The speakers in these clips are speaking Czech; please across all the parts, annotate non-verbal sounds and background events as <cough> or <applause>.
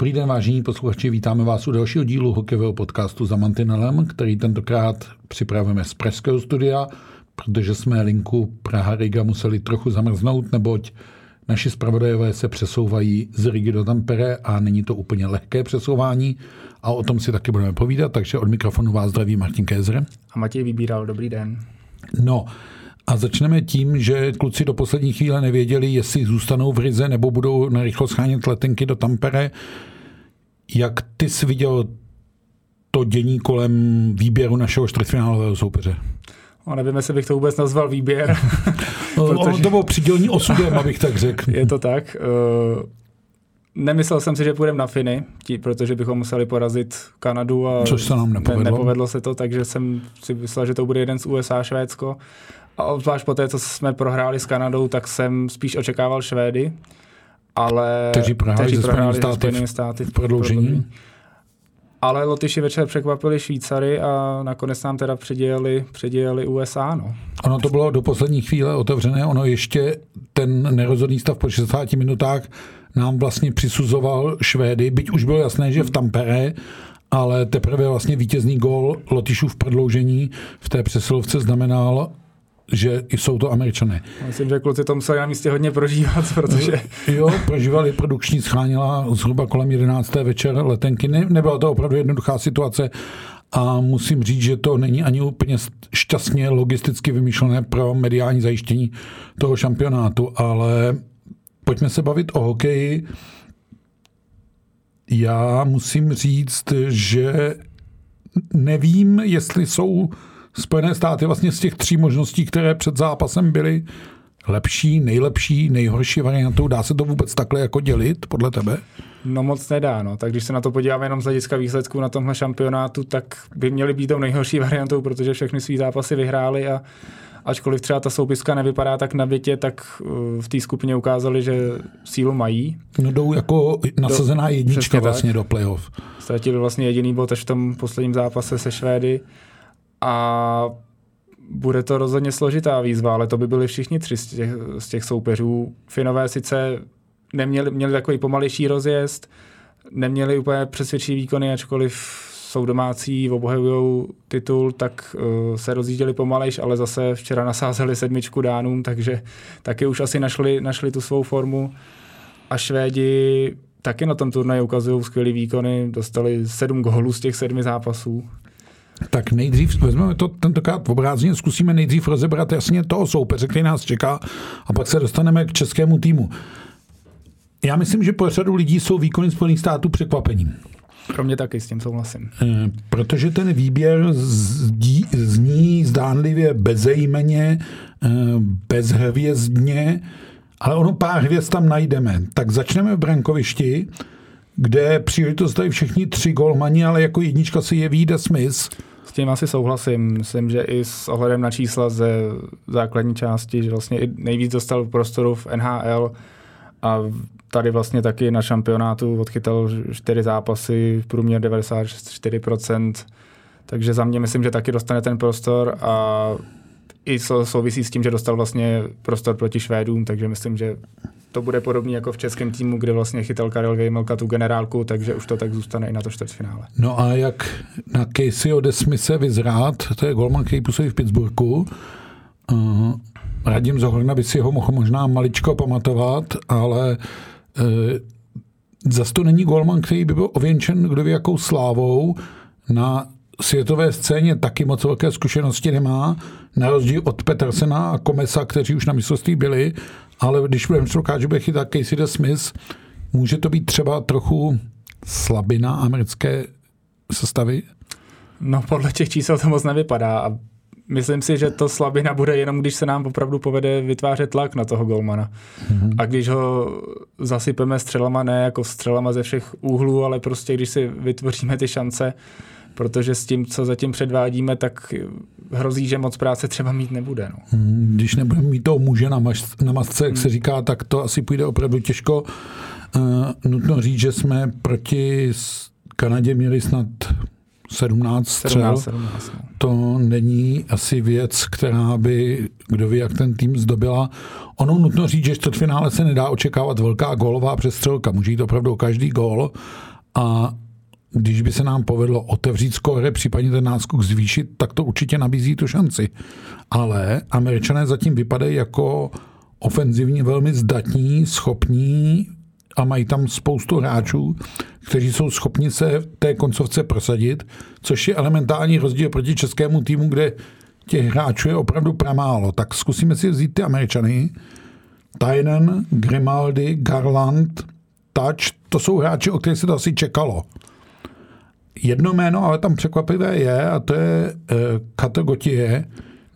Dobrý den, vážení posluchači, vítáme vás u dalšího dílu hokejového podcastu za Mantinelem, který tentokrát připravujeme z pražského studia, protože jsme linku Praha Riga museli trochu zamrznout, neboť naši zpravodajové se přesouvají z Rigi do Tampere a není to úplně lehké přesouvání a o tom si taky budeme povídat, takže od mikrofonu vás zdraví Martin Kézer. A Matěj Vybíral, dobrý den. No, a začneme tím, že kluci do poslední chvíle nevěděli, jestli zůstanou v Rize nebo budou na rychlo schánět letenky do Tampere. Jak ty jsi viděl to dění kolem výběru našeho čtvrtfinálového soupeře? No, nevím, jestli bych to vůbec nazval výběr. <laughs> protože... to bylo přidělení osudem, abych tak řekl. Je to tak. Uh, nemyslel jsem si, že půjdeme na Finy, tí, protože bychom museli porazit Kanadu. A Což se nám nepovedlo. Ne, nepovedlo se to, takže jsem si myslel, že to bude jeden z USA a Švédsko. A obzvlášť po té, co jsme prohráli s Kanadou, tak jsem spíš očekával Švédy. Ale kteří prohráli, kteří prohráli se Spojenými státy v prodloužení. prodloužení. Ale Lotyši večer překvapili Švýcary a nakonec nám teda předějeli, předějeli USA. No. Ono to bylo do poslední chvíle otevřené, ono ještě ten nerozhodný stav po 60 minutách nám vlastně přisuzoval Švédy, byť už bylo jasné, že v Tampere, ale teprve vlastně vítězný gol Lotyšů v prodloužení v té přesilovce znamenal že jsou to američané. Myslím, že kluci to museli na místě hodně prožívat, protože... <laughs> Jo, prožívali produkční scháněla zhruba kolem 11. večer letenky. Ne, nebyla to opravdu jednoduchá situace a musím říct, že to není ani úplně šťastně logisticky vymýšlené pro mediální zajištění toho šampionátu, ale pojďme se bavit o hokeji. Já musím říct, že nevím, jestli jsou Spojené státy vlastně z těch tří možností, které před zápasem byly lepší, nejlepší, nejhorší variantou, dá se to vůbec takhle jako dělit podle tebe? No moc nedá, no. Tak když se na to podíváme jenom z hlediska výsledků na tomhle šampionátu, tak by měly být tou nejhorší variantou, protože všechny svý zápasy vyhráli a ačkoliv třeba ta soupiska nevypadá tak nabitě, tak uh, v té skupině ukázali, že sílu mají. No jdou jako nasazená jednička vlastně do playoff. Ztratili vlastně jediný bod až v tom posledním zápase se Švédy a bude to rozhodně složitá výzva, ale to by byli všichni tři z těch, z těch soupeřů. Finové sice neměli, měli takový pomalejší rozjezd, neměli úplně přesvědčivý výkony, ačkoliv jsou domácí, obhajují titul, tak uh, se rozjížděli pomalejš, ale zase včera nasázeli sedmičku dánům, takže taky už asi našli, našli tu svou formu. A Švédi taky na tom turnaji ukazují skvělé výkony, dostali sedm gólů z těch sedmi zápasů. Tak nejdřív vezmeme to tentokrát v obrázně, zkusíme nejdřív rozebrat jasně toho soupeře, který nás čeká a pak se dostaneme k českému týmu. Já myslím, že po řadu lidí jsou výkony Spojených států překvapením. Pro mě taky s tím souhlasím. Eh, protože ten výběr zdí, zní zdánlivě bezejmeně, eh, bezhvězdně, ale ono pár hvězd tam najdeme. Tak začneme v brankovišti, kde příležitost dají všichni tři golmani, ale jako jednička se jeví The Smith. S tím asi souhlasím. Myslím, že i s ohledem na čísla ze základní části, že vlastně i nejvíc dostal prostoru v NHL a tady vlastně taky na šampionátu odchytal čtyři zápasy, v průměr 94%, takže za mě myslím, že taky dostane ten prostor a i souvisí s tím, že dostal vlastně prostor proti Švédům, takže myslím, že to bude podobný jako v českém týmu, kde vlastně chytal Karel Vejmelka tu generálku, takže už to tak zůstane i na to čtvrtfinále. No a jak na Caseyho Desmise vyzrát, to je golman, který působí v Pittsburghu, uh, Radim Zohorna by si ho mohl možná maličko pamatovat, ale uh, zase to není golman, který by byl ověnčen kdo ví jakou slávou. Na světové scéně taky moc velké zkušenosti nemá, na rozdíl od Petersena a Komesa, kteří už na mistrovství byli, ale když budeme předpokládat, že bude chytat Casey the Smith, může to být třeba trochu slabina americké sestavy? No podle těch čísel to moc nevypadá a myslím si, že to slabina bude jenom, když se nám opravdu povede vytvářet tlak na toho golmana. Mm-hmm. A když ho zasypeme střelama, ne jako střelama ze všech úhlů, ale prostě když si vytvoříme ty šance, protože s tím, co zatím předvádíme, tak hrozí, že moc práce třeba mít nebude. No. Hmm, když nebudeme mít toho muže na, maš, na masce, jak hmm. se říká, tak to asi půjde opravdu těžko. Uh, nutno říct, že jsme proti Kanadě měli snad 17 střel. 17, 17, no. To není asi věc, která by, kdo ví, jak ten tým zdobila. Ono nutno říct, že čtvrtfinále se nedá očekávat velká gólová přestřelka. Může jít opravdu každý gól a když by se nám povedlo otevřít skóre, případně ten náskok zvýšit, tak to určitě nabízí tu šanci. Ale američané zatím vypadají jako ofenzivně velmi zdatní, schopní a mají tam spoustu hráčů, kteří jsou schopni se v té koncovce prosadit, což je elementární rozdíl proti českému týmu, kde těch hráčů je opravdu pramálo. Tak zkusíme si vzít ty Američany. Tynan, Grimaldi, Garland, Touch, to jsou hráči, o kterých se to asi čekalo. Jedno jméno, ale tam překvapivé je, a to je Kato Gotie,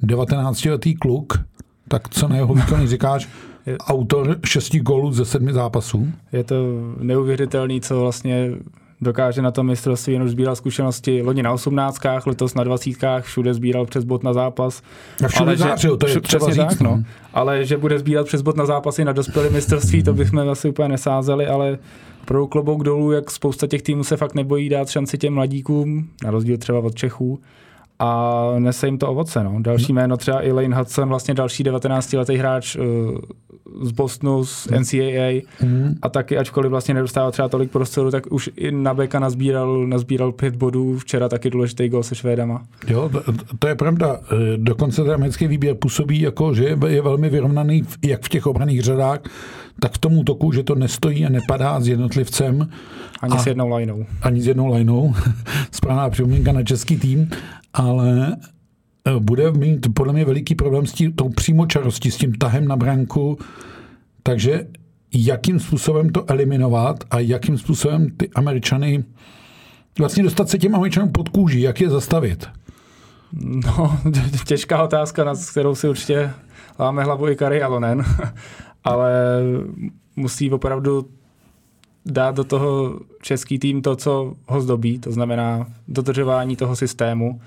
19-letý kluk, tak co na jeho výkony říkáš? <laughs> Autor šesti gólů ze sedmi zápasů. Je to neuvěřitelný, co vlastně dokáže na tom mistrovství, jenom sbíral zkušenosti loni na osmnáctkách, letos na dvacítkách, všude sbíral přes bod na zápas. A všude ale zářil, že, to je třeba říct, tak, no. no. Ale že bude sbírat přes bod na zápasy na dospělé mistrovství, to bychom asi úplně nesázeli, ale pro klobouk dolů, jak spousta těch týmů se fakt nebojí dát šanci těm mladíkům, na rozdíl třeba od Čechů a nese jim to ovoce. No. Další no. jméno třeba i Lane Hudson, vlastně další 19-letý hráč uh, z Bostonu, z NCAA mm. a taky, ačkoliv vlastně nedostával třeba tolik prostoru, tak už i na beka nazbíral, nazbíral pět bodů, včera taky důležitý gol se Švédama. Jo, to, to je pravda. Eh, dokonce ten americký výběr působí jako, že je velmi vyrovnaný jak v těch obraných řadách, tak v tom útoku, že to nestojí a nepadá s jednotlivcem. Ani a, s jednou lajnou. Ani s jednou lajnou. <laughs> Správná připomínka na český tým, ale bude mít podle mě veliký problém s tím, tou přímočarostí, s tím tahem na branku. Takže jakým způsobem to eliminovat a jakým způsobem ty Američany vlastně dostat se těm Američanům pod kůži, jak je zastavit? No, <laughs> těžká otázka, na kterou si určitě láme hlavu i Kari Alonen <laughs> ale musí opravdu dát do toho český tým to, co ho zdobí, to znamená dodržování toho systému.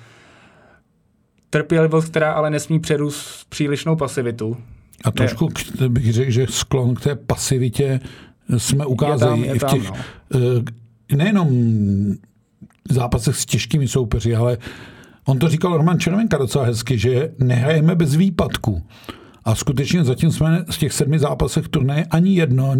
Trpělivost, která ale nesmí přerůst přílišnou pasivitu. A trošku ne. bych řekl, že sklon k té pasivitě jsme ukázali je tam, je tam, v těch, no. Eh, nejenom zápasech s těžkými soupeři, ale on to říkal Roman Červenka docela hezky, že nehrajeme bez výpadku. A skutečně zatím jsme z těch sedmi zápasech turnaje ani jedno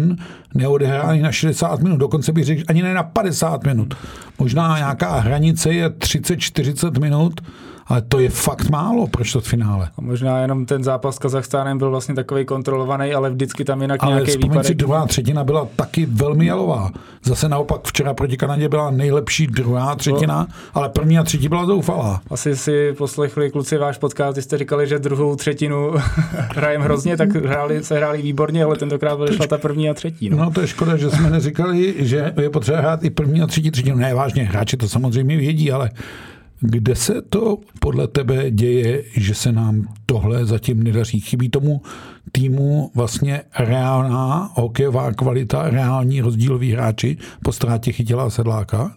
neodehráli na 60 minut, dokonce bych řekl ani ne na 50 minut. Možná nějaká hranice je 30-40 minut, ale to je fakt málo pro finále. A možná jenom ten zápas s Kazachstánem byl vlastně takový kontrolovaný, ale vždycky tam jinak ale nějaký výpadek. si, druhá třetina byla taky velmi jalová. Zase naopak včera proti Kanadě byla nejlepší druhá třetina, no. ale první a třetí byla zoufalá. Asi si poslechli kluci váš podcast, jste říkali, že druhou třetinu <laughs> hrajem hrozně, tak hráli, se hráli výborně, ale tentokrát vyšla ta první a třetí. No. no to je škoda, že jsme neříkali, že je potřeba hrát i první a třetí třetinu. Ne, vážně, hráči to samozřejmě vědí, ale kde se to podle tebe děje, že se nám tohle zatím nedaří? Chybí tomu týmu vlastně reálná hokejová kvalita, reální rozdíloví hráči po ztrátě chytila sedláka?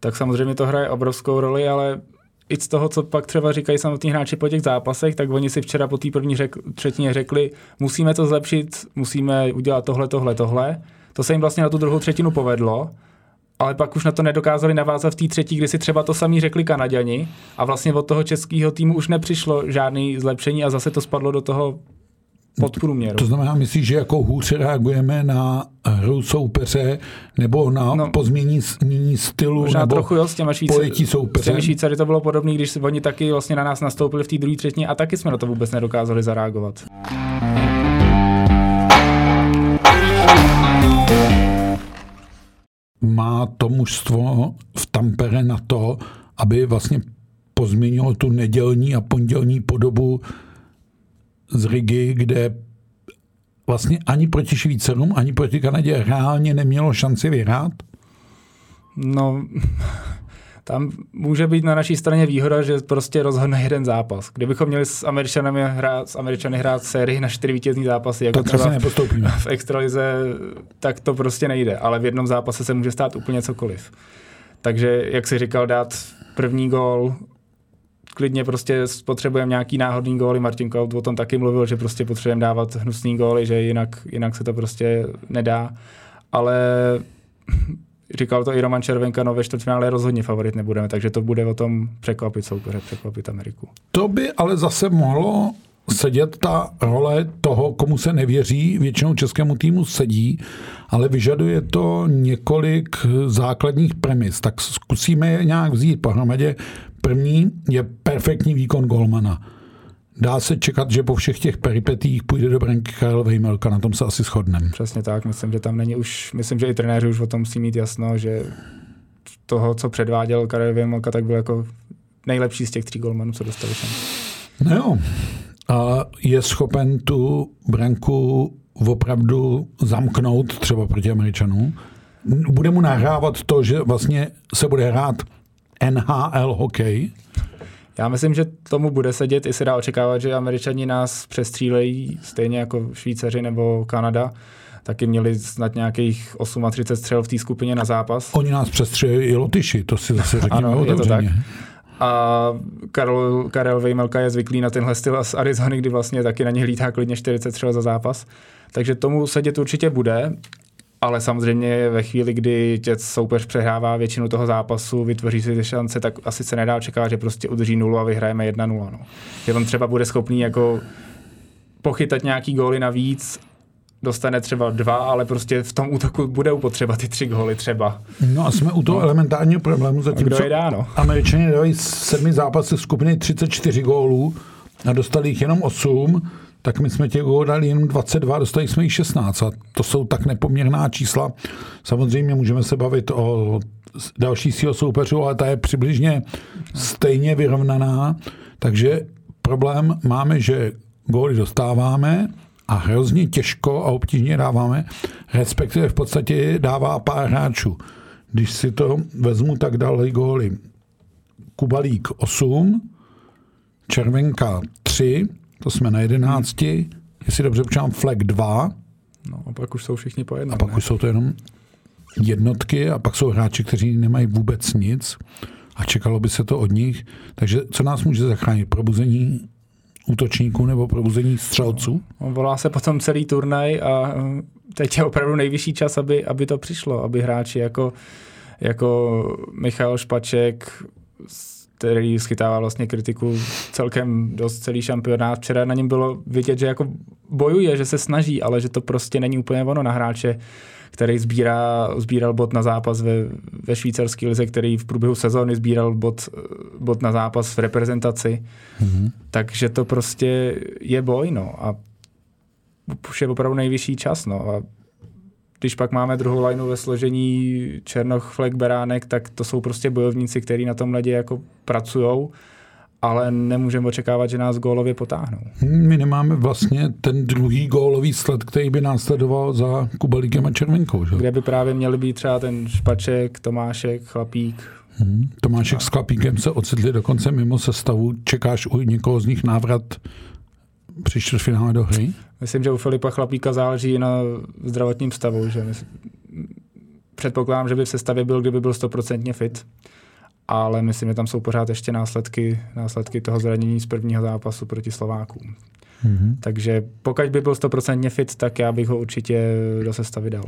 Tak samozřejmě to hraje obrovskou roli, ale i z toho, co pak třeba říkají samotní hráči po těch zápasech, tak oni si včera po té první řek, třetině řekli, musíme to zlepšit, musíme udělat tohle, tohle, tohle. To se jim vlastně na tu druhou třetinu povedlo ale pak už na to nedokázali navázat v té třetí, kdy si třeba to samý řekli Kanaděni a vlastně od toho českého týmu už nepřišlo žádný zlepšení a zase to spadlo do toho podprůměru. To znamená, myslíš, že jako hůř reagujeme na hru soupeře nebo na no, pozměnění stylu možná nebo trochu jo, s těma pojetí soupeře? S těmi Švýcary to bylo podobné, když oni taky vlastně na nás nastoupili v té druhé třetině a taky jsme na to vůbec nedokázali zareagovat. Má to mužstvo v Tampere na to, aby vlastně pozměnilo tu nedělní a pondělní podobu z Rigi, kde vlastně ani proti Švýcarům, ani proti Kanadě reálně nemělo šanci vyhrát? No, tam může být na naší straně výhoda, že prostě rozhodne jeden zápas. Kdybychom měli s Američany hrát, s Američany hrát sérii na čtyři vítězný zápasy, jako tak třeba nepostoupíme. v extralize, tak to prostě nejde. Ale v jednom zápase se může stát úplně cokoliv. Takže, jak si říkal, dát první gól, klidně prostě potřebujeme nějaký náhodný góly. Martin Kaut o tom taky mluvil, že prostě potřebujeme dávat hnusný góly, že jinak, jinak se to prostě nedá. Ale říkal to i Roman Červenka, no ve čtvrtfinále rozhodně favorit nebudeme, takže to bude o tom překvapit soupeře, překvapit Ameriku. To by ale zase mohlo sedět ta role toho, komu se nevěří, většinou českému týmu sedí, ale vyžaduje to několik základních premis. Tak zkusíme je nějak vzít pohromadě. První je perfektní výkon golmana. Dá se čekat, že po všech těch peripetích půjde do branky Karel Vejmelka, na tom se asi shodneme. Přesně tak, myslím, že tam není už, myslím, že i trenéři už o tom musí mít jasno, že toho, co předváděl Karel Vejmelka, tak byl jako nejlepší z těch tří golmanů, co dostali šanci. No jo, a je schopen tu branku opravdu zamknout třeba proti Američanům. Bude mu nahrávat to, že vlastně se bude hrát NHL hokej. Já myslím, že tomu bude sedět. I se dá očekávat, že Američani nás přestřílejí, stejně jako Švýcaři nebo Kanada. Taky měli snad nějakých 38 střel v té skupině na zápas. Oni nás přestřílejí i Lotyši, to si zase řekněme ano, je to tak. A Karel, Karel Vejmelka je zvyklý na tenhle styl z Arizony, kdy vlastně taky na ně lítá klidně 40 třeba za zápas. Takže tomu sedět určitě bude, ale samozřejmě ve chvíli, kdy tě soupeř přehrává většinu toho zápasu, vytvoří si ty šance, tak asi se nedá očekávat, že prostě udrží nulu a vyhrajeme 1-0. No. Že on třeba bude schopný jako pochytat nějaký góly navíc dostane třeba dva, ale prostě v tom útoku budou potřeba ty tři góly třeba. No a jsme u toho no. elementárního problému, zatímco je dá, no? Američani dávají sedmi zápasy skupiny 34 gólů a dostali jich jenom 8, tak my jsme těch gólů dali jenom 22, dostali jsme jich 16 a to jsou tak nepoměrná čísla. Samozřejmě můžeme se bavit o další sílu soupeřů, ale ta je přibližně stejně vyrovnaná, takže problém máme, že góly dostáváme, a hrozně těžko a obtížně dáváme, respektive v podstatě dává pár hráčů. Když si to vezmu, tak dali góly Kubalík 8, Červenka 3, to jsme na 11, jestli dobře počítám, Fleck 2. No a pak už jsou všichni po jednom. A pak ne? už jsou to jenom jednotky a pak jsou hráči, kteří nemají vůbec nic a čekalo by se to od nich. Takže co nás může zachránit? Probuzení útočníků nebo probuzení střelců? No, volá se potom celý turnaj a eh, teď je opravdu nejvyšší čas, aby, aby to přišlo, aby hráči jako, jako Michal Špaček, který schytává vlastně kritiku celkem dost celý šampionát. Včera na něm bylo vidět, že jako bojuje, že se snaží, ale že to prostě není úplně ono na hráče, který sbírá, sbíral bod na zápas ve, ve švýcarské lize, který v průběhu sezóny sbíral bod, bod na zápas v reprezentaci. Mm-hmm. Takže to prostě je boj, no. A už je opravdu nejvyšší čas, no. A když pak máme druhou lineu ve složení Černoch, Flek, Beránek, tak to jsou prostě bojovníci, kteří na tom ledě jako pracujou ale nemůžeme očekávat, že nás gólově potáhnou. My nemáme vlastně ten druhý gólový sled, který by následoval za Kubalíkem a Červenkou. Že? Kde by právě měli být třeba ten Špaček, Tomášek, Chlapík. Hmm. Tomášek a... s Chlapíkem se ocitli dokonce mimo sestavu. Čekáš u někoho z nich návrat při čtvrtfinále do hry? Myslím, že u Filipa Chlapíka záleží na zdravotním stavu. Že předpokládám, že by v sestavě byl, kdyby byl stoprocentně fit ale myslím, že tam jsou pořád ještě následky, následky toho zranění z prvního zápasu proti Slovákům. Mm-hmm. Takže pokud by byl 100% fit, tak já bych ho určitě do sestavy dal.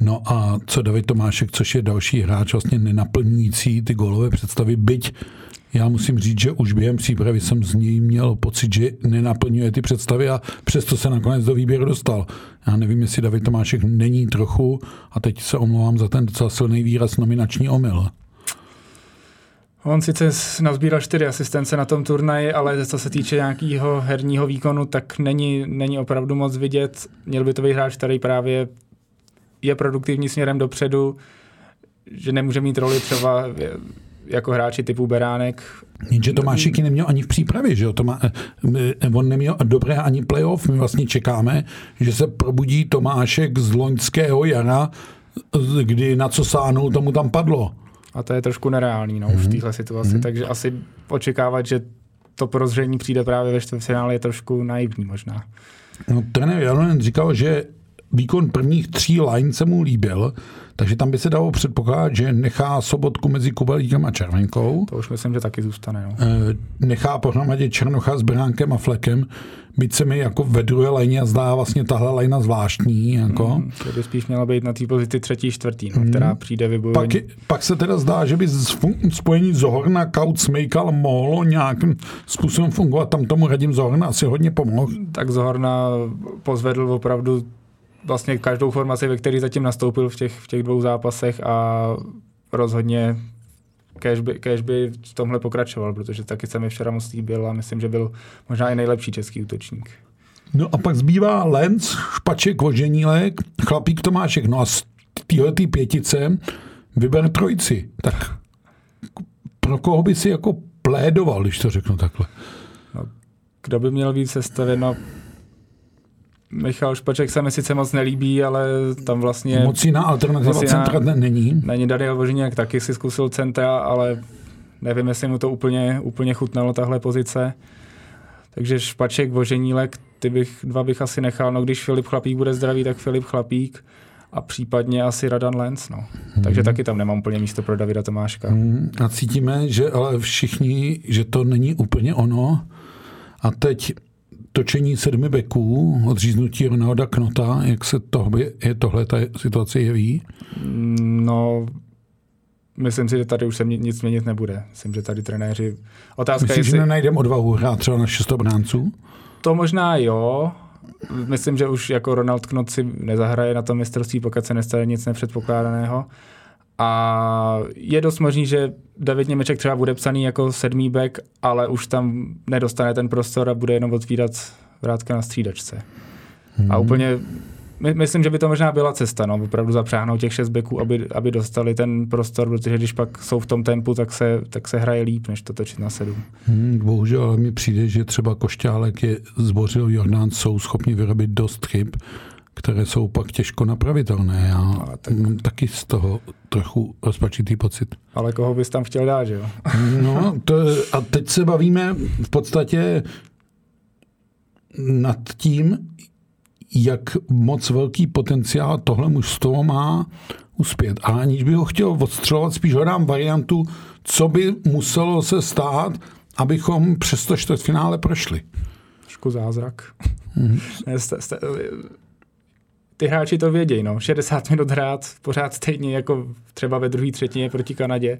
No a co David Tomášek, což je další hráč vlastně nenaplňující ty golové představy, byť já musím říct, že už během přípravy jsem z něj měl pocit, že nenaplňuje ty představy a přesto se nakonec do výběru dostal. Já nevím, jestli David Tomášek není trochu, a teď se omlouvám za ten docela silný výraz, nominační omyl. On sice nazbíral čtyři asistence na tom turnaji, ale co se týče nějakého herního výkonu, tak není, není opravdu moc vidět. Měl by to být hráč, který právě je produktivní směrem dopředu, že nemůže mít roli třeba jako hráči typu Beránek. Jenže Tomášiky neměl ani v přípravě, že jo? Tomá, eh, on neměl dobré ani playoff. My vlastně čekáme, že se probudí Tomášek z loňského jara, kdy na co sáhnul, tomu tam padlo. A to je trošku nereálný no, mm-hmm. v mhm. téhle situaci, mm-hmm. takže asi očekávat, že to porozření přijde právě ve čtvrtfinále je trošku naivní možná. No, trenér Jalonen říkal, že výkon prvních tří line se mu líbil, takže tam by se dalo předpokládat, že nechá sobotku mezi Kubalíkem a Červenkou. To už myslím, že taky zůstane. No. Eh, nechá pohromadě Černocha s Bránkem a Flekem, byť se mi jako ve druhé lajně zdá vlastně tahle lajna zvláštní. Jako. Mm, to by spíš měla být na té pozici třetí, čtvrtý, no, mm. která přijde vybojovat. Pak, pak, se teda zdá, že by spojení Zohorna, Kaut, Smejkal mohlo nějakým způsobem fungovat. Tam tomu Radim Zohorna asi hodně pomohl. Tak Zohorna pozvedl opravdu vlastně každou formaci, ve které zatím nastoupil v těch, v těch dvou zápasech a rozhodně kež by, kež by v tomhle pokračoval, protože taky se mi včera moc líbil a myslím, že byl možná i nejlepší český útočník. No a pak zbývá Lenz, Špaček, Voženílek, Chlapík Tomášek. No a z téhle pětice vyber trojici. Tak pro koho by si jako plédoval, když to řeknu takhle? No, kdo by měl být sestavěn? No, Michal Špaček se mi sice moc nelíbí, ale tam vlastně... Moc jiná alternativa moc jiná, centra není. Není Daniel Vožník taky si zkusil centra, ale nevím, jestli mu to úplně, úplně chutnalo, tahle pozice. Takže Špaček, Voženílek, ty bych, dva bych asi nechal. No když Filip Chlapík bude zdravý, tak Filip Chlapík a případně asi Radan Lenz. No. Hmm. Takže taky tam nemám úplně místo pro Davida Tomáška. Hmm. A cítíme, že ale všichni, že to není úplně ono. A teď točení sedmi beků, odříznutí Ronalda Knota, jak se tohle, je tohle ta situace jeví? No, myslím si, že tady už se nic měnit nebude. Myslím, že tady trenéři... Otázka Myslíš, jestli... že nenajdeme odvahu hrát třeba na šestobránců? To možná jo. Myslím, že už jako Ronald Knot si nezahraje na tom mistrovství, pokud se nestane nic nepředpokládaného. A je dost možný, že David Němeček třeba bude psaný jako sedmý back, ale už tam nedostane ten prostor a bude jenom otvírat vrátka na střídačce. Hmm. A úplně, my, myslím, že by to možná byla cesta, no, opravdu zapřáhnout těch šest backů, aby, aby dostali ten prostor, protože když pak jsou v tom tempu, tak se, tak se hraje líp, než to točit na sedm. Hmm, bohužel, ale mi přijde, že třeba Košťálek je zbořil Jordán, jsou schopni vyrobit dost chyb které jsou pak těžko napravitelné. Já ale tak... mám taky z toho trochu rozpačitý pocit. Ale koho bys tam chtěl dát, že jo? <laughs> no, to, a teď se bavíme v podstatě nad tím, jak moc velký potenciál tohle mužstvo má uspět. A aniž by ho chtěl odstřelovat, spíš ho dám variantu, co by muselo se stát, abychom přes to čtvrtfinále prošli. Trošku zázrak. <laughs> Mm-hmm ty hráči to vědějí, no. 60 minut hrát pořád stejně jako třeba ve druhé třetině proti Kanadě.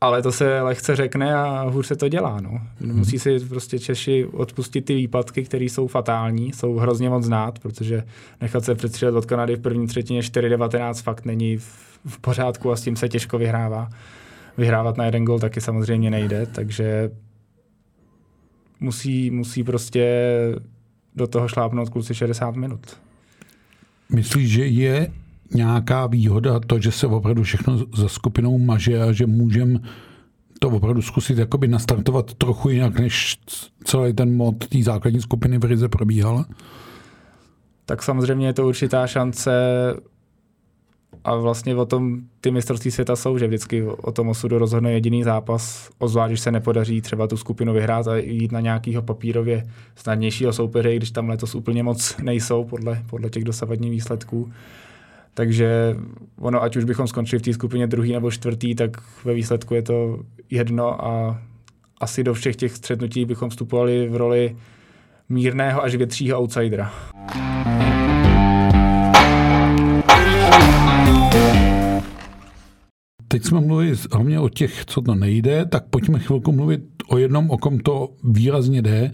Ale to se lehce řekne a hůř se to dělá. No. Hmm. Musí si prostě Češi odpustit ty výpadky, které jsou fatální, jsou hrozně moc znát, protože nechat se předstřelit od Kanady v první třetině 4-19 fakt není v, v pořádku a s tím se těžko vyhrává. Vyhrávat na jeden gol taky samozřejmě nejde, takže musí, musí prostě do toho šlápnout kluci 60 minut. Myslíš, že je nějaká výhoda to, že se opravdu všechno za skupinou maže a že můžeme to opravdu zkusit jakoby nastartovat trochu jinak, než celý ten mod té základní skupiny v Rize probíhal? Tak samozřejmě je to určitá šance a vlastně o tom ty mistrovství světa jsou, že vždycky o tom osudu rozhodne jediný zápas, ozvlášť, když se nepodaří třeba tu skupinu vyhrát a jít na nějakého papírově snadnějšího soupeře, když tam letos úplně moc nejsou podle, podle těch dosavadních výsledků. Takže ono, ať už bychom skončili v té skupině druhý nebo čtvrtý, tak ve výsledku je to jedno a asi do všech těch střetnutí bychom vstupovali v roli mírného až většího outsidera. Teď jsme mluvili hlavně o těch, co to nejde, tak pojďme chvilku mluvit o jednom, o kom to výrazně jde,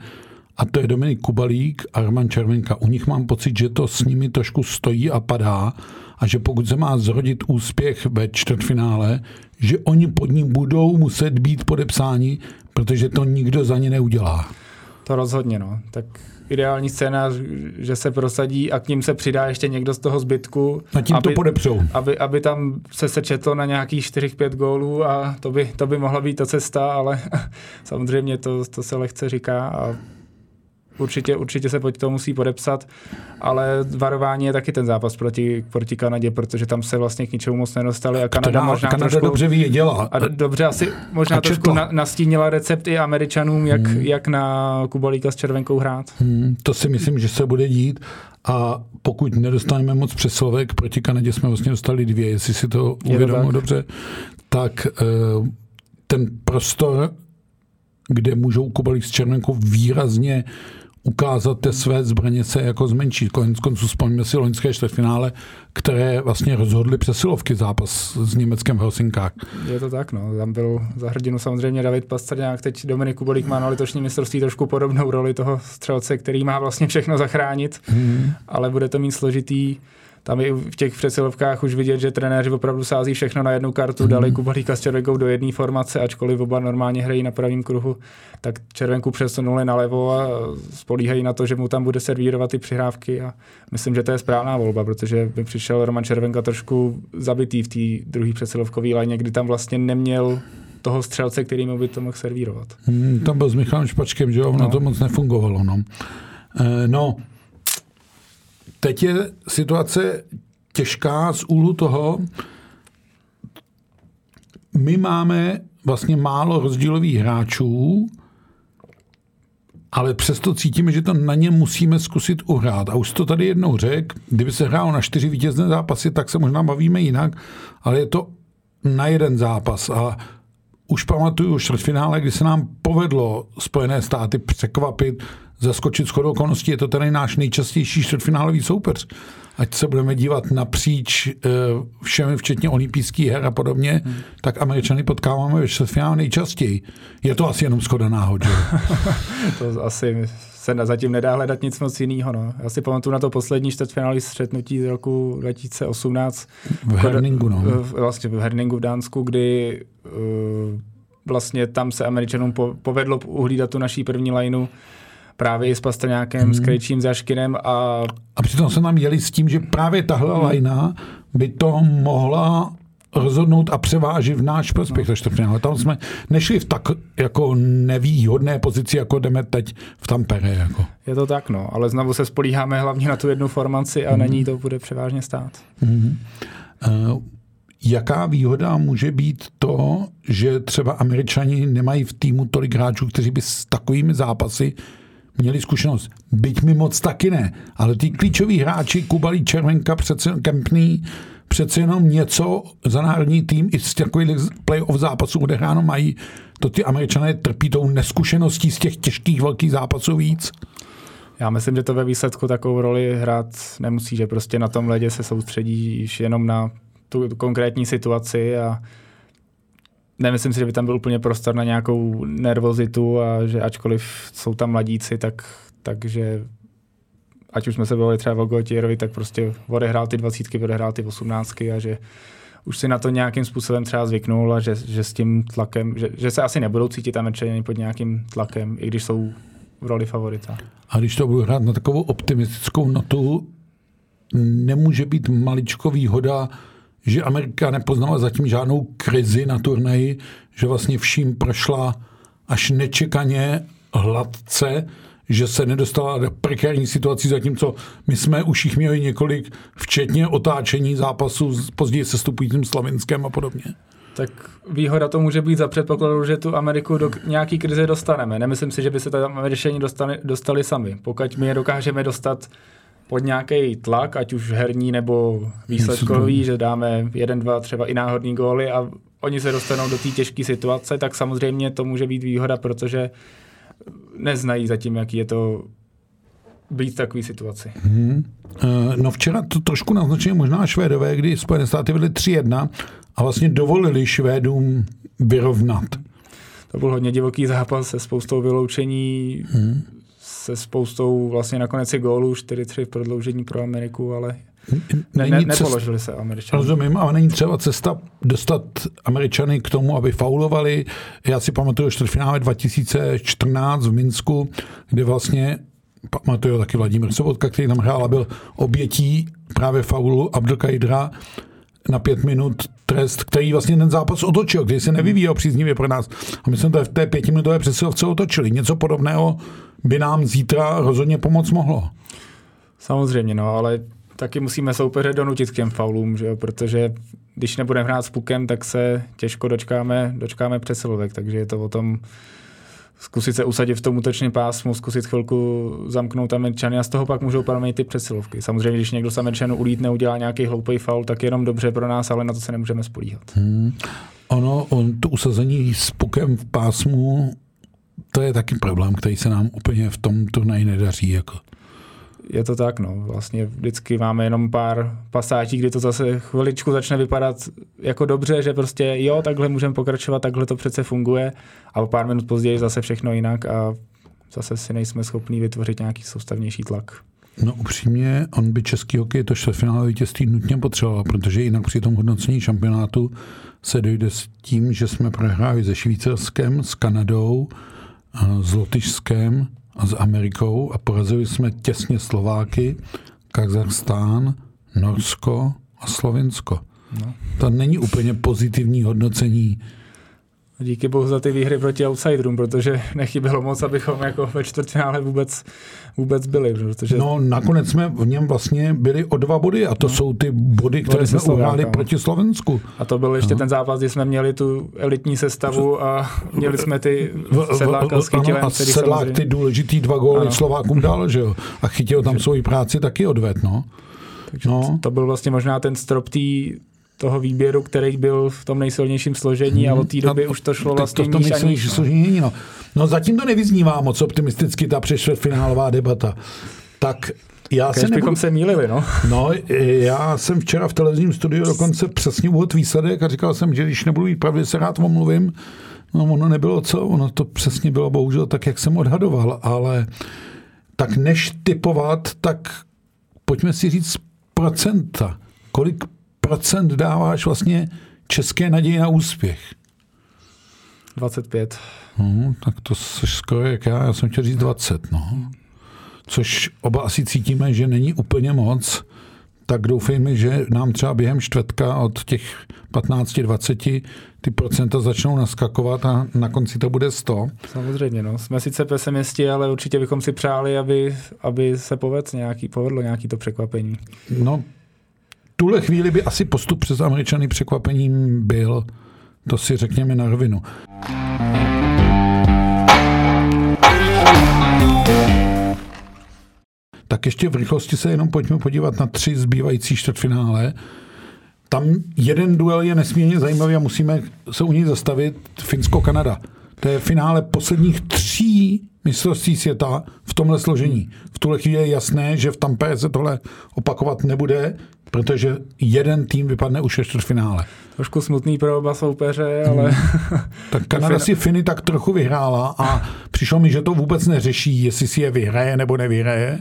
a to je Dominik Kubalík a Roman Červenka. U nich mám pocit, že to s nimi trošku stojí a padá a že pokud se má zrodit úspěch ve čtvrtfinále, že oni pod ním budou muset být podepsáni, protože to nikdo za ně neudělá. To rozhodně, no. Tak ideální scénář, že se prosadí a k ním se přidá ještě někdo z toho zbytku. A tím aby, to podepřou. Aby, aby tam se sečetlo na nějakých 4-5 gólů a to by, to by mohla být ta cesta, ale <laughs> samozřejmě to, to se lehce říká a určitě, určitě se pod to musí podepsat, ale varování je taky ten zápas proti, proti Kanadě, protože tam se vlastně k ničemu moc nedostali a Kanada možná Kanada trošku, dobře věděla. A do, dobře asi možná A trošku na, nastínila recept i Američanům, jak, hmm. jak na Kubalíka s červenkou hrát. Hmm, to si myslím, že se bude dít a pokud nedostaneme moc přeslovek, proti Kanadě jsme vlastně dostali dvě, jestli si to uvědomuji tak. dobře, tak eh, ten prostor, kde můžou Kubalík s Červenkou výrazně ukázat té své zbraně se jako zmenší. Konec konců vzpomněme si loňské čtvrtfinále, které vlastně rozhodly přesilovky zápas s Německem v Helsinkách. Je to tak, no. Tam byl za hrdinu samozřejmě David Pastrňák, teď Dominik Kubolík má na letošním mistrovství trošku podobnou roli toho střelce, který má vlastně všechno zachránit, Hmm. ale bude to mít složitý. Tam i v těch přesilovkách už vidět, že trenéři opravdu sází všechno na jednu kartu, Mhm. dali Kubalíka s Červenkou do jedné formace, ačkoliv oba normálně hrají na pravém kruhu, tak Červenku přesunuli nalevo a spolíhají na to, že mu tam bude servírovat ty přihrávky a myslím, že to je správná volba, protože by přišel Roman Červenka trošku zabitý v té druhé přesilovkové léně, kdy tam vlastně neměl toho střelce, který mu by to mohl servírovat. Hmm, tam byl s Michalem Špačkem, že jo, ono No. to moc nefungovalo. No. Eh, no, teď je situace těžká z úhlu toho, my máme vlastně málo rozdílových hráčů, ale přesto cítíme, že to na ně musíme zkusit uhrát. A už to tady jednou řekl, kdyby se hrálo na čtyři vítězné zápasy, tak se možná bavíme jinak, ale je to na jeden zápas. A už pamatuju čtvrtfinále, kdy se nám povedlo Spojené státy překvapit, zaskočit shodou okolností. Je to tady náš nejčastější čtvrtfinálový soupeř. Ať se budeme dívat napříč eh, všemi, včetně olympijských her a podobně, hmm. tak Američany potkáváme ve čtvrtfinále nejčastěji. Je to asi jenom schoda náhod? <laughs> To asi se na- zatím nedá hledat nic moc jiného. No. Já si pamatuju na to poslední čtvrtfinále střetnutí z roku 2018 V Herningu, no. vlastně v Herningu v Dánsku, kdy uh, vlastně tam se Američanům po, povedlo uhlídat tu naší první lineu právě i s Pastrňákem, hmm. s Krejčím, Zaškinem a A přitom se nám jeli s tím, že právě tahle lajna by to mohla rozhodnout a převážit v náš prospěch. No. Ale tam jsme nešli v tak jako nevýhodné pozici, jako jdeme teď v Tampere. Jako. je to tak, no. Ale znovu se spolíháme hlavně na tu jednu formaci a hmm. na ní to bude převážně stát. Uh, jaká výhoda může být to, že třeba američani nemají v týmu tolik hráčů, kteří by s takovými zápasy měli zkušenost. Byť mi moc taky ne, ale ty klíčoví hráči, Kubalí, Červenka, přece Kempný, přece jenom něco za národní tým i z takových playoff zápasů odehráno mají. To ty američané trpí tou neskušeností z těch těžkých velkých zápasů víc. Já myslím, že to ve výsledku takovou roli hrát nemusí, že prostě na tom ledě se soustředíš jenom na tu konkrétní situaci a nemyslím si, že by tam byl úplně prostor na nějakou nervozitu a že ačkoliv jsou tam mladíci, tak, takže ať už jsme se bavili třeba o Gautierovi, tak prostě odehrál ty dvacítky, odehrál ty osmnáctky a že už si na to nějakým způsobem třeba zvyknul a že, že s tím tlakem, že, že se asi nebudou cítit Američani pod nějakým tlakem, i když jsou v roli favorita. A když to budu hrát na takovou optimistickou notu, nemůže být maličko výhoda, že Amerika nepoznala zatím žádnou krizi na turnaji, že vlastně vším prošla až nečekaně hladce, že se nedostala do prekární situací, zatímco my jsme už jich měli několik, včetně otáčení zápasů s později se stupujícím Slavinskem a podobně. Tak výhoda to může být za předpokladu, že tu Ameriku do nějaký krize dostaneme. Nemyslím si, že by se tam Američani dostali, dostali sami. Pokud my je dokážeme dostat pod nějaký tlak, ať už herní nebo výsledkový, že dáme jeden, dva třeba i náhodný góly a oni se dostanou do té těžké situace, tak samozřejmě to může být výhoda, protože neznají zatím, jaký je to být v takové situaci. Hmm. No včera to trošku naznačili možná Švédové, kdy Spojené státy vedly 3-1 a vlastně dovolili Švédům vyrovnat. To byl hodně divoký zápas se spoustou vyloučení, hmm. Se spoustou vlastně nakonec i gólů, 4-3 v prodloužení pro Ameriku, ale ne, ne, nepoložili se Američané. Rozumím, ale není třeba cesta dostat Američany k tomu, aby faulovali. Já si pamatuju čtvrtfinále 2014 v Minsku, kde vlastně pamatuju taky Vladimír Sobotka, který tam hrál a byl obětí právě faulu Abdelkajdra. Na pět minut trest, který vlastně ten zápas otočil, který se nevyvíjel příznivě pro nás. A my jsme to v té pětiminutové přesilovce otočili. Něco podobného by nám zítra rozhodně pomoct mohlo. Samozřejmě, no, ale taky musíme soupeře donutit k těm faulům, že jo? protože když nebudeme hrát s pukem, tak se těžko dočkáme, dočkáme přesilovek, takže je to o tom zkusit se usadit v tom útočném pásmu, zkusit chvilku zamknout Američany a z toho pak můžou pramenit ty přesilovky. Samozřejmě, když někdo z Američanů ulítne, udělá nějaký hloupý faul, tak je jenom dobře pro nás, ale na to se nemůžeme spolíhat. Hmm. Ono, on, to usazení s pukem v pásmu, to je taky problém, který se nám úplně v tom turnaji nedaří. Jako je to tak, no. Vlastně vždycky máme jenom pár pasáží, kdy to zase chviličku začne vypadat jako dobře, že prostě jo, takhle můžeme pokračovat, takhle to přece funguje a o pár minut později zase všechno jinak a zase si nejsme schopni vytvořit nějaký soustavnější tlak. No upřímně, on by český hokej to čtvrtfinále vítězství nutně potřeboval, protože jinak při tom hodnocení šampionátu se dojde s tím, že jsme prohráli se Švýcarskem, s Kanadou, s Lotyšskem, a s Amerikou a porazili jsme těsně Slováky, Kazachstán, Norsko a Slovinsko. No. To není úplně pozitivní hodnocení Díky bohu za ty výhry proti outsiderům, protože nechybělo moc, abychom jako ve čtvrtfinále vůbec, vůbec byli. Protože... No nakonec jsme v něm vlastně byli o dva body a to no. jsou ty body, které jsme uhráli proti Slovensku. A to byl ještě no. ten zápas, kdy jsme měli tu elitní sestavu a měli jsme ty sedláka s chytilem. A sedlák samozřejmě... ty důležitý dva góly Slovákům dal, že jo? A chytil tam svoji práci taky odved, no. Takže no. to byl vlastně možná ten strop té toho výběru, který byl v tom nejsilnějším složení hmm. a od té doby no, už to šlo vlastně to, to, to složení, no. no zatím to nevyznívá moc optimisticky ta finálová debata. Tak já se nebudu... bychom se mýlili, no. No, já jsem včera v televizním studiu dokonce přesně uhodl výsledek a říkal jsem, že když nebudu mít pravdy, se rád omluvím. No, ono nebylo co, ono to přesně bylo bohužel tak, jak jsem odhadoval, ale tak než typovat, tak pojďme si říct procenta. Kolik procent dáváš vlastně české naději na úspěch? 25. Hmm, tak to jsi skoro jak já, já jsem chtěl říct 20. No. Což oba asi cítíme, že není úplně moc, tak doufejme, že nám třeba během čtvrtka od těch 15-20 ty procenta začnou naskakovat a na konci to bude 100. Samozřejmě, no. Jsme sice pesimisti, ale určitě bychom si přáli, aby, aby se povedl nějaký, povedlo nějaký to překvapení. No, tuhle chvíli by asi postup přes Američany překvapením byl. To si řekněme na rovinu. Tak ještě v rychlosti se jenom pojďme podívat na tři zbývající čtvrtfinále. Tam jeden duel je nesmírně zajímavý a musíme se u něj zastavit. Finsko-Kanada. To je finále posledních tří mistrovství světa v tomhle složení. V tuhle chvíli je jasné, že v Tampere se tohle opakovat nebude, protože jeden tým vypadne už ve čtvrtfinále. Trošku smutný pro oba soupeře, ale... Hmm. <laughs> tak Kanada si Finy tak trochu vyhrála a přišlo mi, že to vůbec neřeší, jestli si je vyhraje nebo nevyhraje.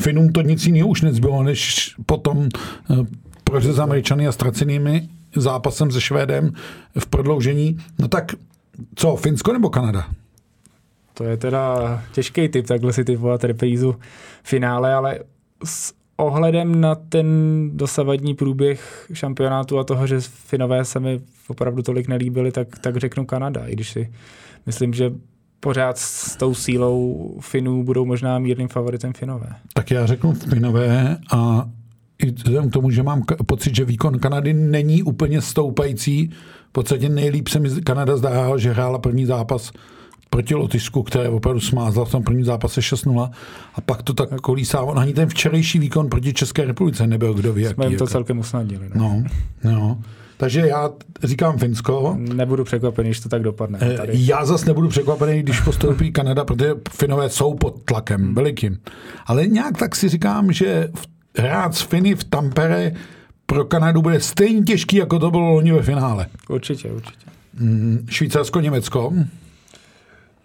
Finům to nic jiného už nezbylo, než potom eh, prořez Američany a ztracenými zápasem se Švédem v prodloužení. No tak co, Finsko nebo Kanada? To je teda těžký typ, takhle si typovat reprízu finále, ale s ohledem na ten dosavadní průběh šampionátu a toho, že Finové se mi opravdu tolik nelíbili, tak, tak řeknu Kanada, i když si myslím, že pořád s tou sílou Finů budou možná mírným favoritem Finové. Tak já řeknu Finové a i vzhledem k tomu, že mám pocit, že výkon Kanady není úplně stoupající, podstatě nejlíp se mi Kanada zdá, že hrála první zápas proti Lotyšsku, které opravdu smázla v tom prvním zápase 6-0 a pak to tak kolísávalo. Ani ten včerejší výkon proti České republice nebyl kdo ví. Jsme jim to jako. celkem usnadnili. No, no. no. Takže já říkám Finsko. Nebudu překvapený, když to tak dopadne. Eh, tady. Já zase nebudu překvapený, když postoupí Kanada, protože Finové jsou pod tlakem hmm. velikým. Ale nějak tak si říkám, že hrát s Finy v Tampere pro Kanadu bude stejně těžký, jako to bylo loni ve finále. Určitě, určitě. Hmm, Švýcarsko, Německo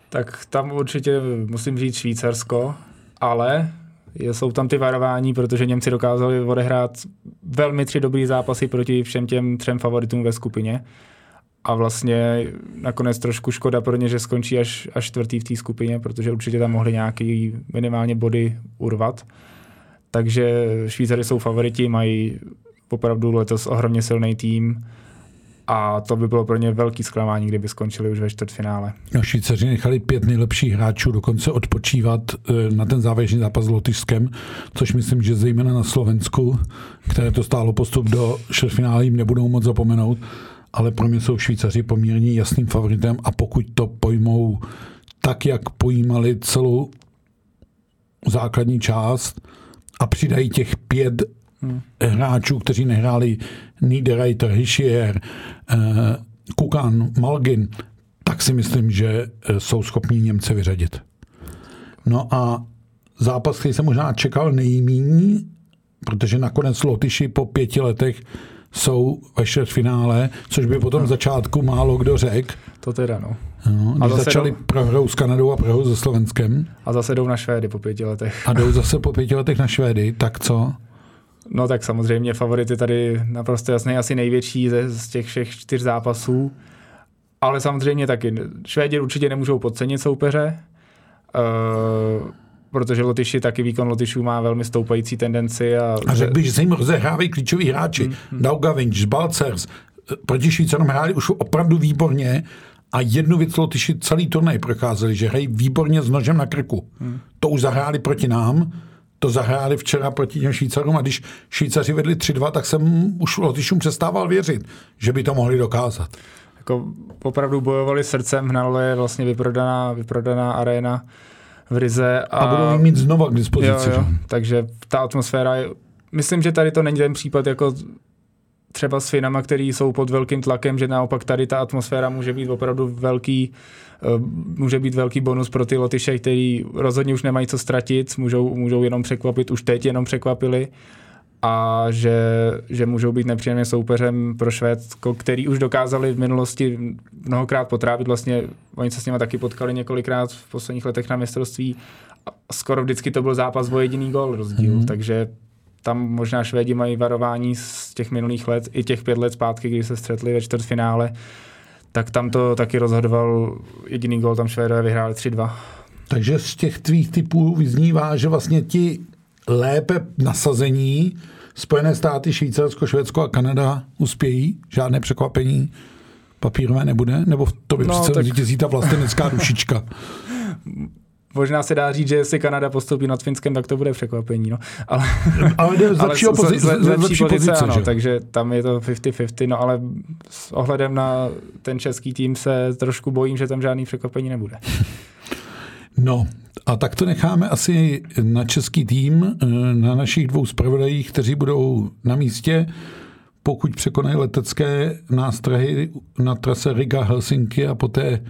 tak tam určitě musím říct Švýcarsko, ale jsou tam ty varování, protože Němci dokázali odehrát velmi tři dobrý zápasy proti všem těm třem favoritům ve skupině. A vlastně nakonec trošku škoda pro ně, že skončí až, až čtvrtý v té skupině, protože určitě tam mohli nějaký minimálně body urvat. Takže Švýcary jsou favoriti, mají opravdu letos ohromně silný tým a to by bylo pro ně velký zklamání, kdyby skončili už ve čtvrtfinále. No, Švýcaři nechali pět nejlepších hráčů dokonce odpočívat eh, na ten závěrečný zápas s Lotyšskem, což myslím, že zejména na Slovensku, které to stálo postup do čtvrtfinále, jim nebudou moc zapomenout, ale pro mě jsou Švýcaři poměrně jasným favoritem a pokud to pojmou tak, jak pojímali celou základní část a přidají těch pět hmm. hráčů, kteří nehráli Niederreiter, Hischier, eh, Kukan, Malgin, tak si myslím, že eh, jsou schopní Němce vyřadit. No a zápas, který jsem možná čekal nejméně, protože nakonec Lotyši po pěti letech jsou ve finále, což by po tom začátku málo kdo řekl. To teda, no. no a zase začali jdou... prohrou s Kanadou a prohrou se Slovenskem. A zase jdou na Švédy po pěti letech. A jdou <laughs> zase po pěti letech na Švédy, tak co? No tak samozřejmě favority tady naprosto jasný, asi největší ze, z těch všech čtyř zápasů. Ale samozřejmě taky Švédi určitě nemůžou podcenit soupeře, uh, protože Lotyši taky výkon Lotyšů má velmi stoupající tendenci. A, a řekl bych, že se jim rozehrávají klíčoví hráči. Hmm, hmm. Daugavinč, Balcers, proti Švýcarům hráli už opravdu výborně a jednu věc Lotyši celý turnaj procházeli, že hrají výborně s nožem na krku. Hmm. To už zahráli proti nám, to zahráli včera proti těm Švýcarům a když Švýcaři vedli 3-2, tak jsem už Lotyšům přestával věřit, že by to mohli dokázat. Jako opravdu bojovali srdcem, hnalo je vlastně vyprodaná, vyprodaná arena v Rize. A, a budou mít znova k dispozici. Jo, jo. Takže ta atmosféra je, myslím, že tady to není ten případ jako třeba s Finama, který jsou pod velkým tlakem, že naopak tady ta atmosféra může být opravdu velký, eh, může být velký bonus pro ty Lotyše, který rozhodně už nemají co ztratit, můžou, můžou jenom překvapit, už teď jenom překvapili a že, že můžou být nepříjemně soupeřem pro Švédsko, který už dokázali v minulosti mnohokrát potrávit. Vlastně oni se s nimi taky potkali několikrát v posledních letech na mistrovství. A skoro vždycky to byl zápas o jediný gol rozdíl, mm. takže tam možná Švédi mají varování z těch minulých let, i těch pět let zpátky, kdy se střetli ve čtvrtfinále, tak tam to taky rozhodoval jediný gol, tam Švédové vyhráli 3-2. Takže z těch tvých typů vyznívá, že vlastně ti lépe nasazení Spojené státy, Švýcarsko, Švédsko a Kanada uspějí? Žádné překvapení papírové nebude? Nebo to by no, přece tak... vítězí ta vlastenecká <laughs> dušička? Možná se dá říct, že jestli Kanada postoupí nad Finskem, tak to bude překvapení. No. Ale, <laughs> ale jde z lepší, opozi- z, z, lepší pozice, pozice ano, že? takže tam je to 50-50, no ale s ohledem na ten český tým se trošku bojím, že tam žádný překvapení nebude. <laughs> No, a tak to necháme asi na český tým, eh, na našich dvou zpravodajích, kteří budou na místě, pokud překonají letecké nástrahy na trase Riga-Helsinki a poté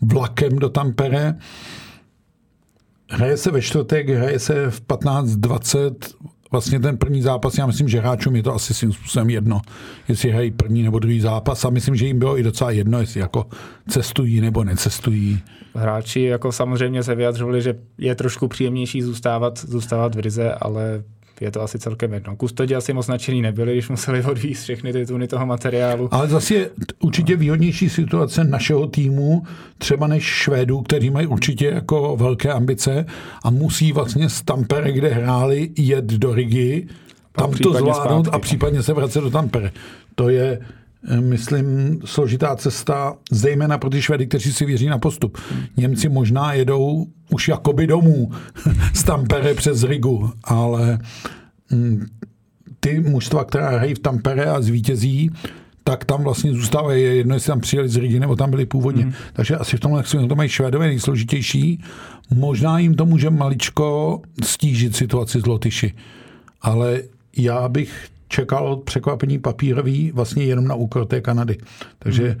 vlakem do Tampere. Hraje se ve čtvrtek, hraje se v 15.20, vlastně ten první zápas, já myslím, že hráčům je to asi svým způsobem jedno, jestli hrají první nebo druhý zápas a myslím, že jim bylo i docela jedno, jestli jako cestují nebo necestují. Hráči jako samozřejmě se vyjadřovali, že je trošku příjemnější zůstávat, zůstávat v Rize, ale je to asi celkem jedno. Kustodi asi moc nadšený nebyli, když museli odvízt všechny ty tuny toho materiálu. Ale zase je určitě výhodnější situace našeho týmu, třeba než Švédů, kteří mají určitě jako velké ambice a musí vlastně z Tampere, kde hráli, jet do Rigi, tam to zvládnout zpátky. a případně se vracet do Tampere. To je myslím, složitá cesta, zejména pro ty Švedy, kteří si věří na postup. Němci možná jedou už jakoby domů <laughs> z Tampere přes Rigu, ale mm, ty mužstva, která hrají v Tampere a zvítězí, tak tam vlastně zůstávají jedno, jestli tam přijeli z Rigi, nebo tam byli původně. Mm. Takže asi v tomhle to mají Švédové nejsložitější. Možná jim to může maličko stížit situaci z Lotyši. Ale já bych čekal překvapení papírový vlastně jenom na úkor té Kanady. Takže hmm.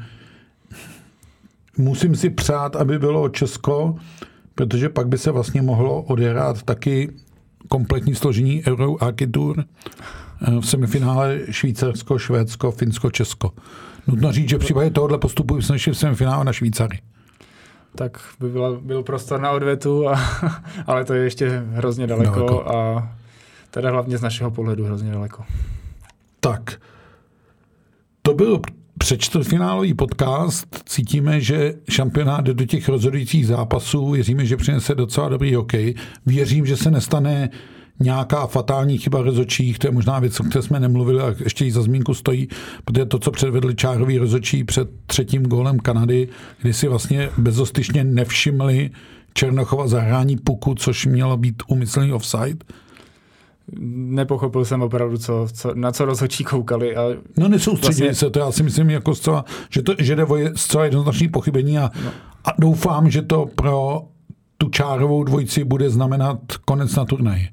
musím si přát, aby bylo Česko, protože pak by se vlastně mohlo odehrát taky kompletní složení Euro Architour eh, v semifinále Švýcarsko, Švédsko, Finsko, Česko. Nutno říct, že v případě tohohle postupu jsme šli v semifinále na Švýcary. Tak by byla, byl prostor na odvetu, a, <laughs> ale to je ještě hrozně daleko, daleko. a teda hlavně z našeho pohledu hrozně daleko. Tak, to byl předčtvrtfinálový podcast. Cítíme, že šampionát jde do těch rozhodujících zápasů. Věříme, že přinese docela dobrý hokej. Věřím, že se nestane nějaká fatální chyba rozočích, to je možná věc, o které jsme nemluvili a ještě jí za zmínku stojí, protože to, co předvedli čárový rozočí před třetím gólem Kanady, kdy si vlastně bezostyšně nevšimli Černochova zahrání puku, což mělo být umyslný offside, nepochopil jsem opravdu, co, co, na co rozhodčí koukali. A no nesoustředili vlastně... se, to já si myslím, jako zcela, že, to, že jde o zcela jednoznačné pochybení a, no. a doufám, že to pro tu čárovou dvojici bude znamenat konec na turnaj.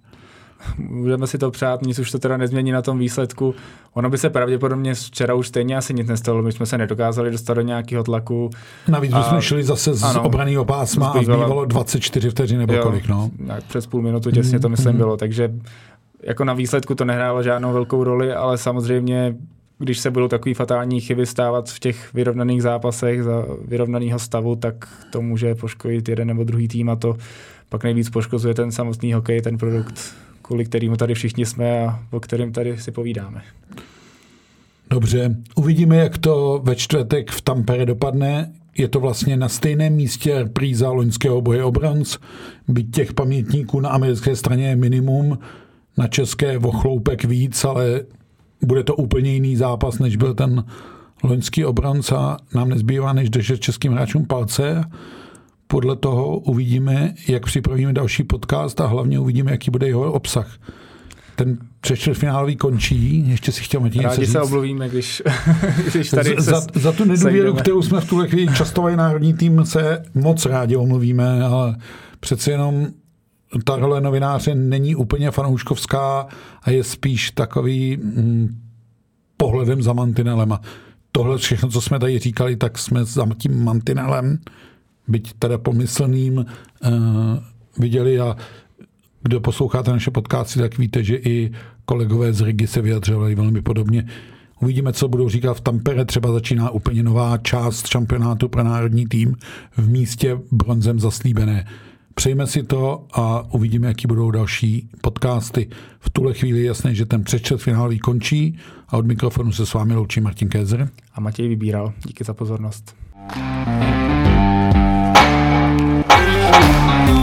Budeme si to přát, nic už to teda nezmění na tom výsledku. Ono by se pravděpodobně včera už stejně asi nic nestalo, my jsme se nedokázali dostat do nějakého tlaku. Navíc a... jsme šli zase z ano, obraného pásma zbývalo, a zbývalo 24 vteřin nebo jo, kolik, no. Přes půl minutu těsně to myslím mm. bylo, takže jako na výsledku to nehrálo žádnou velkou roli, ale samozřejmě když se budou takové fatální chyby stávat v těch vyrovnaných zápasech za vyrovnaného stavu, tak to může poškodit jeden nebo druhý tým a to pak nejvíc poškozuje ten samotný hokej, ten produkt, kvůli kterému tady všichni jsme a o kterém tady si povídáme. Dobře, uvidíme, jak to ve čtvrtek v Tampere dopadne. Je to vlastně na stejném místě repríza loňského boje o bronz, byť těch pamětníků na americké straně je minimum, na české vochloupek víc, ale bude to úplně jiný zápas, než byl ten loňský obranca. Nám nezbývá, než držet českým hráčům palce. Podle toho uvidíme, jak připravíme další podcast a hlavně uvidíme, jaký bude jeho obsah. Ten finálový končí, ještě si chtěl Matěj Rádi se omluvíme, když, <laughs> když tady za, se za tu nedůvěru, kterou jsme v tuhle chvíli častovali národní tým, se moc rádi omluvíme, ale přece jenom ta role novináře není úplně fanouškovská a je spíš takový hm, pohledem za mantinelem. A tohle všechno, co jsme tady říkali, tak jsme za tím mantinelem, byť teda pomyslným, uh, viděli a kdo posloucháte naše podcasty, tak víte, že i kolegové z Rigi se vyjadřovali velmi podobně. Uvidíme, co budou říkat v Tampere. Třeba začíná úplně nová část šampionátu pro národní tým v místě bronzem zaslíbené. Přejme si to a uvidíme, jaký budou další podcasty. V tuhle chvíli je jasné, že ten přečet finálový končí a od mikrofonu se s vámi loučí Martin Kézer. A Matěj Vybíral. Díky za pozornost. thank you